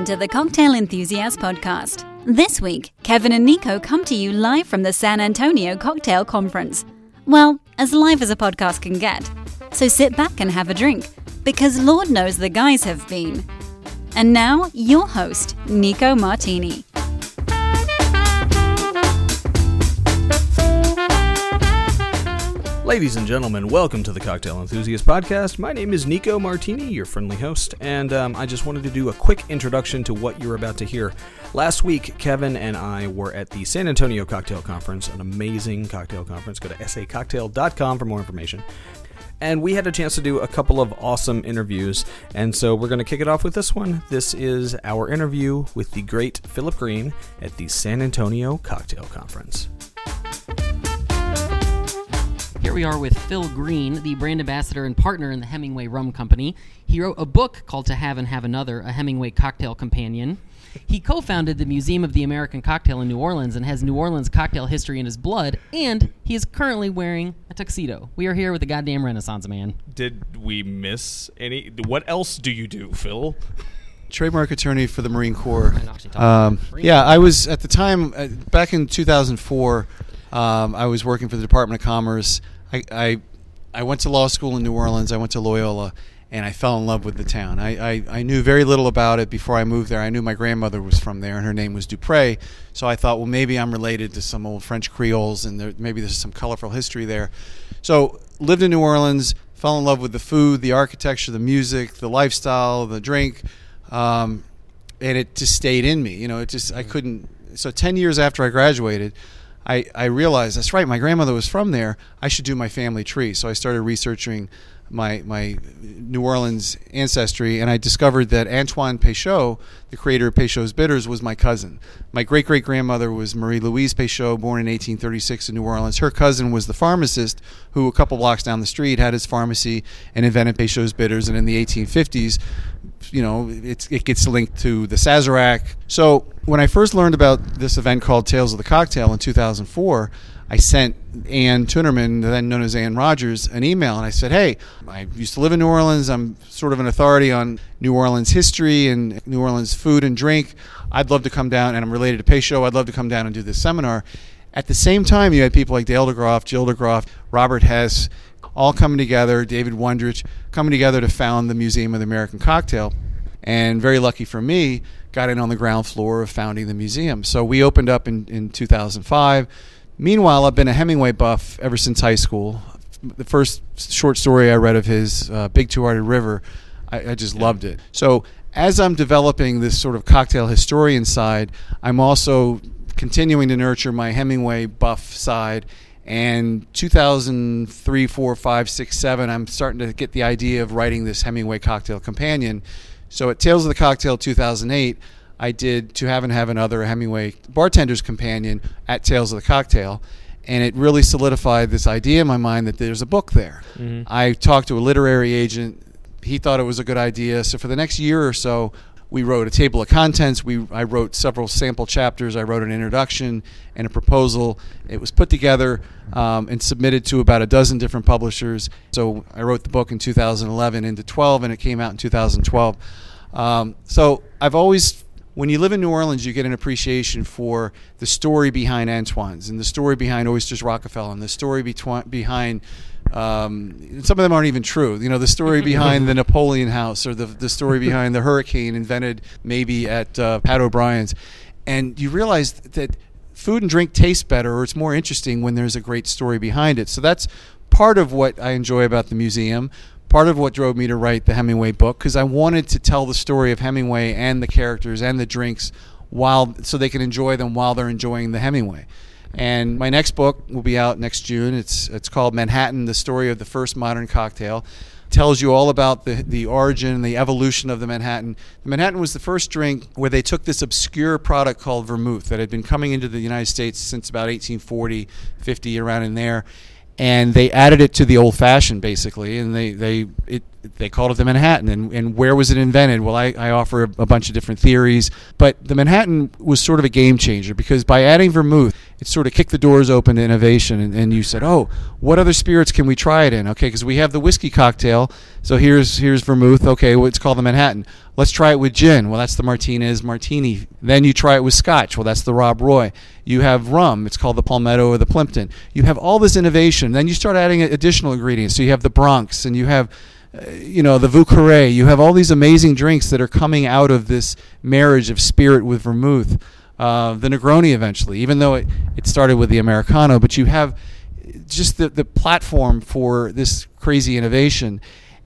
Welcome to the Cocktail Enthusiast Podcast. This week, Kevin and Nico come to you live from the San Antonio Cocktail Conference. Well, as live as a podcast can get. So sit back and have a drink, because Lord knows the guys have been. And now, your host, Nico Martini. Ladies and gentlemen, welcome to the Cocktail Enthusiast Podcast. My name is Nico Martini, your friendly host, and um, I just wanted to do a quick introduction to what you're about to hear. Last week, Kevin and I were at the San Antonio Cocktail Conference, an amazing cocktail conference. Go to sacocktail.com for more information. And we had a chance to do a couple of awesome interviews, and so we're going to kick it off with this one. This is our interview with the great Philip Greene at the San Antonio Cocktail Conference. Here we are with Phil Greene, the brand ambassador and partner in the Hemingway Rum Company. He wrote a book called To Have and Have Another, a Hemingway cocktail companion. He co founded the Museum of the American Cocktail in New Orleans and has New Orleans cocktail history in his blood, and he is currently wearing a tuxedo. We are here with the goddamn Renaissance man. Did we miss any? What else do you do, Phil? trademark attorney for the Marine Corps. Um, yeah, I was at the time uh, back in 2004. Um, I was working for the Department of Commerce. I, I, I went to law school in New Orleans. I went to Loyola, and I fell in love with the town. I, I, I knew very little about it before I moved there. I knew my grandmother was from there, and her name was Dupre. So I thought, well, maybe I'm related to some old French Creoles, and there, maybe there's some colorful history there. So lived in New Orleans, fell in love with the food, the architecture, the music, the lifestyle, the drink, um, and it just stayed in me. You know, it just I couldn't. So ten years after I graduated. I, I realized that's right. My grandmother was from there. I should do my family tree. So I started researching my my New Orleans ancestry, and I discovered that Antoine Peychaud, the creator of Peychaud's Bitters, was my cousin. My great great grandmother was Marie Louise Peychaud, born in 1836 in New Orleans. Her cousin was the pharmacist who, a couple blocks down the street, had his pharmacy and invented Peychaud's Bitters. And in the 1850s, you know, it gets linked to the Sazerac. So when I first learned about this event called Tales of the Cocktail in 2004. I sent Ann Tuennerman, then known as Ann Rogers, an email, and I said, "Hey, I used to live in New Orleans. I'm sort of an authority on New Orleans history and New Orleans food and drink. I'd love to come down, and I'm related to Peychaud. I'd love to come down and do this seminar." At the same time, you had people like Dale DeGroff, Jill DeGroff, Robert Hess, all coming together. David Wondrich coming together to found the Museum of the American Cocktail, and very lucky for me, got in on the ground floor of founding the museum. So we opened up in, in 2005 Meanwhile, I've been a Hemingway buff ever since high school. The first short story I read of his, uh, Big Two Hearted River, I, I just yeah. loved it. So as I'm developing this sort of cocktail historian side, I'm also continuing to nurture my Hemingway buff side. And 2003, 4, 5, 6, 7, I'm starting to get the idea of writing this Hemingway cocktail companion. So at Tales of the Cocktail 2008, I did To Have and Have Another, Hemingway Bartender's Companion at Tales of the Cocktail. And it really solidified this idea in my mind that there's a book there. Mm-hmm. I talked to a literary agent. He thought it was a good idea. So for the next year or so, we wrote a table of contents. We I wrote several sample chapters. I wrote an introduction and a proposal. It was put together um, and submitted to about a dozen different publishers. So I wrote the book in 2011 into 12, and it came out in 2012. Um, so I've always when you live in New Orleans, you get an appreciation for the story behind Antoine's and the story behind Oysters Rockefeller and the story betwi- behind. Um, some of them aren't even true. You know, the story behind the Napoleon House or the, the story behind the hurricane invented maybe at uh, Pat O'Brien's. And you realize that food and drink taste better or it's more interesting when there's a great story behind it. So that's part of what I enjoy about the museum part of what drove me to write the Hemingway book because I wanted to tell the story of Hemingway and the characters and the drinks while so they can enjoy them while they're enjoying the Hemingway. And my next book will be out next June. It's it's called Manhattan: The Story of the First Modern Cocktail. It tells you all about the the origin and the evolution of the Manhattan. The Manhattan was the first drink where they took this obscure product called vermouth that had been coming into the United States since about 1840, 50 around in there and they added it to the old fashioned basically, and they they it they called it the Manhattan. And, and where was it invented? Well, I, I offer a, a bunch of different theories. But the Manhattan was sort of a game changer because by adding vermouth, it sort of kicked the doors open to innovation. And, and you said, oh, what other spirits can we try it in? Okay, because we have the whiskey cocktail. So here's here's vermouth. Okay, well, it's called the Manhattan. Let's try it with gin. Well, that's the Martinez Martini. Then you try it with scotch. Well, that's the Rob Roy. You have rum. It's called the Palmetto or the Plimpton. You have all this innovation. Then you start adding additional ingredients. So you have the Bronx and you have uh, you know the Vieux Carré. You have all these amazing drinks that are coming out of this marriage of spirit with vermouth. Uh, the Negroni eventually, even though it, it started with the Americano, but you have just the, the platform for this crazy innovation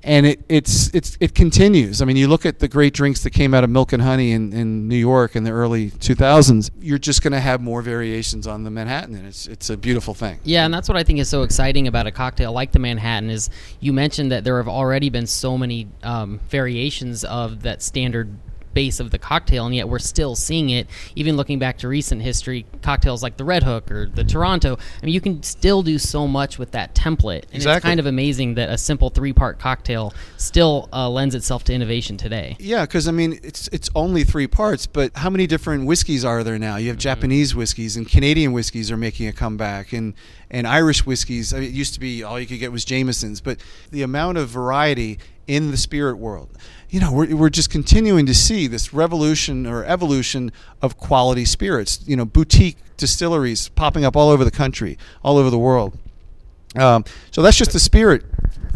and it, it's it's it continues. I mean, you look at the great drinks that came out of Milk and Honey in, in New York in the early 2000s. You're just going to have more variations on the Manhattan, and it's it's a beautiful thing. Yeah, and that's what I think is so exciting about a cocktail like the Manhattan is you mentioned that there have already been so many um, variations of that standard base of the cocktail, and yet we're still seeing it. Even looking back to recent history, cocktails like the Red Hook or the Toronto. I mean, you can still do so much with that template, and Exactly. it's kind of amazing that a simple three-part cocktail still uh, lends itself to innovation today. Yeah, because I mean, it's it's only three parts, but how many different whiskeys are there now? You have Japanese whiskeys and Canadian whiskeys are making a comeback, and and Irish whiskeys. I mean, it used to be all you could get was Jameson's, but the amount of variety in the spirit world, you know, we're we're just continuing to see this revolution or evolution of quality spirits. You know, boutique distilleries popping up all over the country, all over the world. Um, so that's just the spirit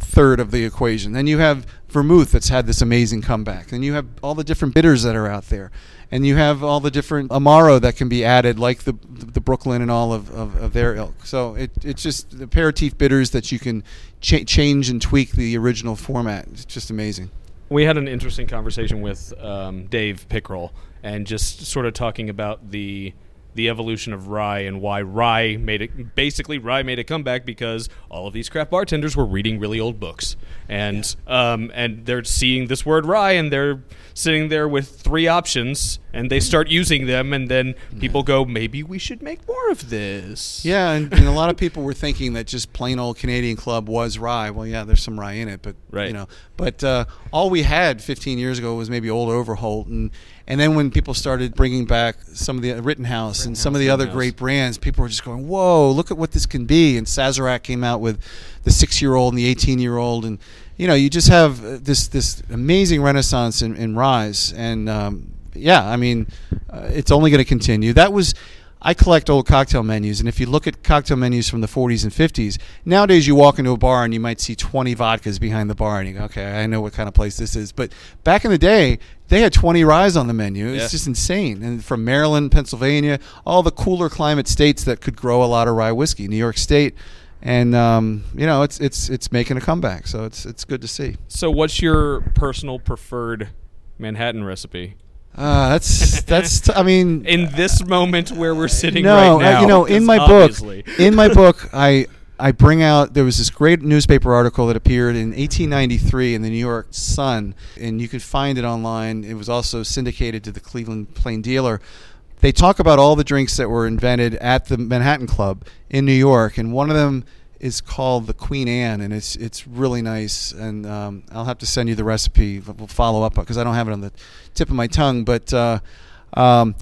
third of the equation. Then you have vermouth that's had this amazing comeback. And you have all the different bitters that are out there, and you have all the different amaro that can be added, like the the Brooklyn and all of, of, of their ilk. So it, it's just the aperitif bitters that you can cha- change and tweak the original format. It's just amazing. We had an interesting conversation with um, Dave Pickerell and just sort of talking about the the evolution of rye and why rye made it basically rye made a comeback because all of these craft bartenders were reading really old books. And um, and they're seeing this word rye and they're sitting there with three options and they start using them and then people go maybe we should make more of this Yeah, and, and a lot of people were thinking that just plain old Canadian Club was rye. Well, yeah, there's some rye in it, but Right. you know, but uh, all we had 15 years ago was maybe old Overholt, and and then when people started bringing back some of the Rittenhouse and some of the other Rittenhouse. great brands, people were just going, "Whoa, look at what this can be!" And Sazerac came out with the six-year-old and the 18-year-old, and you know, you just have uh, this this amazing renaissance in, in ryes, and um, yeah, I mean, uh, it's only going to continue. That was. I collect old cocktail menus, and if you look at cocktail menus from the 40s and 50s, nowadays you walk into a bar and you might see 20 vodkas behind the bar, and you go, okay, I know what kind of place this is. But back in the day, they had 20 ryes on the menu. It's Yeah. just insane. And from Maryland, Pennsylvania, all the cooler climate states that could grow a lot of rye whiskey, New York State, and um, you know, it's it's it's making a comeback. So it's it's good to see. so what's your personal preferred manhattan recipe Uh, that's that's. T- I mean, in this moment where we're sitting no, right uh, now. you know, in my obviously- book, in my book, I I bring out there was this great newspaper article that appeared in 1893 in the New York Sun, and you can find it online. It was also syndicated to the Cleveland Plain Dealer. They talk about all the drinks that were invented at the Manhattan Club in New York, and one of them is called the Queen Anne, and it's it's really nice. And um, I'll have to send you the recipe. We'll follow up because I don't have it on the tip of my tongue, but. Uh, um,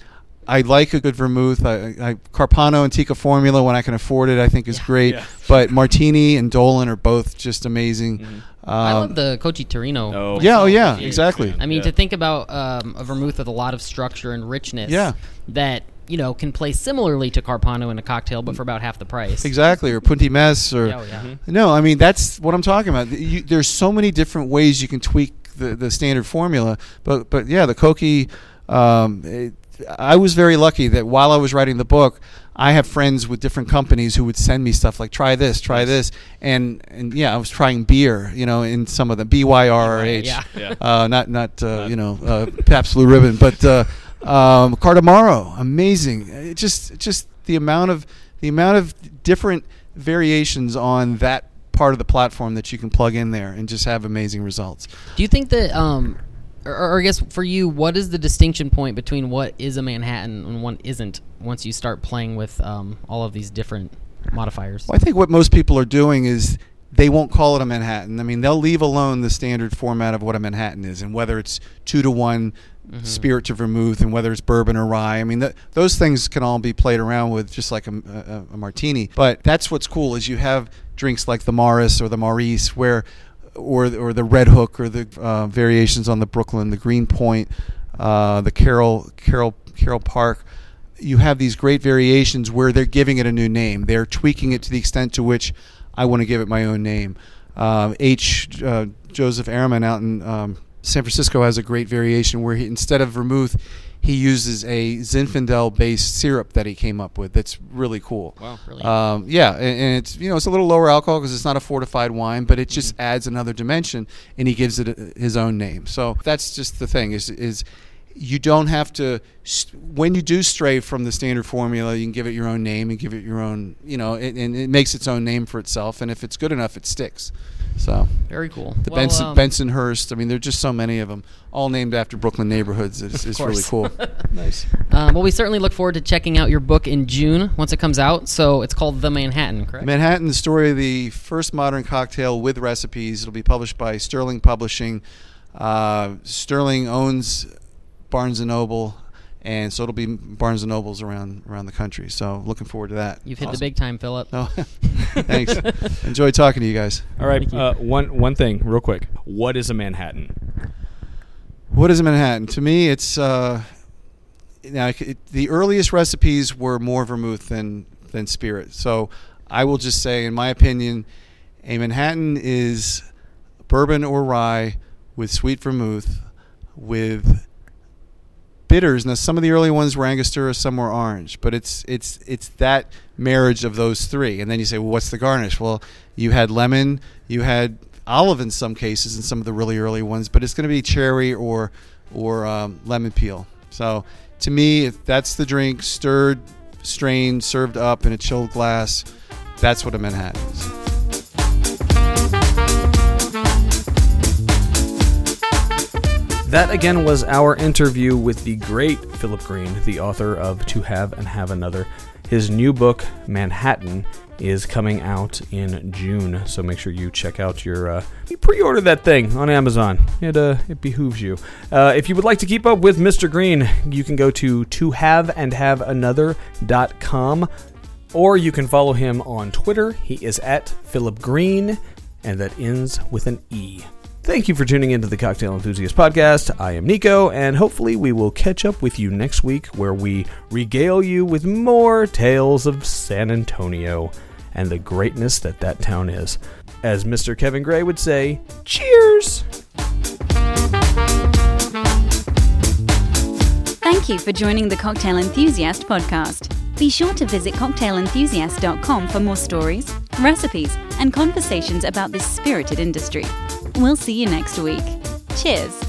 I like a good vermouth. I, I, Carpano Antica formula when I can afford it, I think is great. Yeah. But Martini and Dolin are both just amazing. Um, I love the Cocchi Torino. Oh. Yeah, oh yeah, exactly. fan. I mean, Yeah. to think about um, a vermouth with a lot of structure and richness. Yeah. That you know can play similarly to Carpano in a cocktail, but for about half the price. Exactly, or Punti Mess, or oh, yeah. Mhm. no, I mean that's what I'm talking about. You, there's so many different ways you can tweak the, the standard formula, but but yeah, the Cocchi. Um, it, I was very lucky that while I was writing the book, I have friends with different companies who would send me stuff like try this, try this, and and yeah, I was trying beer, you know, in some of the Byrrh, Yeah. Yeah. uh, not not uh, Not- you know uh, Pabst Blue Ribbon, but uh, um, Cardamaro, amazing. It just just the amount of the amount of different variations on that part of the platform that you can plug in there and just have amazing results. Do you think that, um, or, or I guess for you, what is the distinction point between what is a Manhattan and what isn't once you start playing with um, all of these different modifiers? Well, I think what most people are doing is they won't call it a Manhattan. I mean, they'll leave alone the standard format of what a Manhattan is, and whether it's two to one mm-hmm. spirit to vermouth, and whether it's bourbon or rye. I mean, th- those things can all be played around with, just like a, a, a martini. But that's what's cool is you have drinks like the Morris or the Maurice, where or or the Red Hook or the uh, variations on the Brooklyn, the Greenpoint, uh, the Carroll Carroll Carroll Park. You have these great variations where they're giving it a new name. They're tweaking it to the extent to which I want to give it my own name. Uh, H. Uh, Joseph Ehrmann out in um, San Francisco has a great variation where he, instead of vermouth, he uses a Zinfandel-based syrup that he came up with. That's really cool. Wow, really. Um, yeah, and, and, it's you know it's a little lower alcohol because it's not a fortified wine, but it just mm-hmm. adds another dimension, and he gives it a, his own name. So that's just the thing is is you don't have to when you do stray from the standard formula you can give it your own name and give it your own you know and it makes its own name for itself and if it's good enough it sticks so very cool. the well, benson um, bensonhurst i mean there's just so many of them all named after brooklyn neighborhoods. It's, it's really cool. Nice. Um, well we certainly look forward to checking out your book in june once it comes out. So it's called the manhattan correct? Manhattan the story of the first modern cocktail with recipes. It'll be published by sterling publishing. Uh, sterling owns Barnes and Noble, and so it'll be Barnes and Nobles around around the country. So looking forward to that. You've hit awesome. the big time, Philip. Oh, thanks. Enjoy talking to you guys. All right, uh, one one thing, real quick. What is a Manhattan? What is a Manhattan? To me, it's uh, now it, the earliest recipes were more vermouth than than spirit. So I will just say, in my opinion, a Manhattan is bourbon or rye with sweet vermouth with bitters. Now, some of the early ones were Angostura, some were orange, but it's it's it's that marriage of those three. And then you say, well, what's the garnish? Well, you had lemon, you had olive in some cases in some of the really early ones, but it's going to be cherry or or um, lemon peel. So to me, if that's the drink stirred, strained, served up in a chilled glass. That's what a Manhattan is. That again was our interview with the great Philip Greene, the author of To Have and Have Another. His new book, Manhattan, is coming out in June, so make sure you check out your uh, you pre-order that thing on Amazon. It uh, it behooves you. Uh, if you would like to keep up with Mr. Greene, you can go to tohaveandhaveanother.com or you can follow him on Twitter. He is at Philip Greene, and that ends with an E. Thank you for tuning into the Cocktail Enthusiast Podcast. I am Nico, and hopefully we will catch up with you next week where we regale you with more tales of San Antonio and the greatness that that town is. As Mr. Kevin Gray would say, cheers! Thank you for joining the Cocktail Enthusiast Podcast. Be sure to visit cocktailenthusiast.com for more stories, recipes, and conversations about this spirited industry. We'll see you next week. Cheers.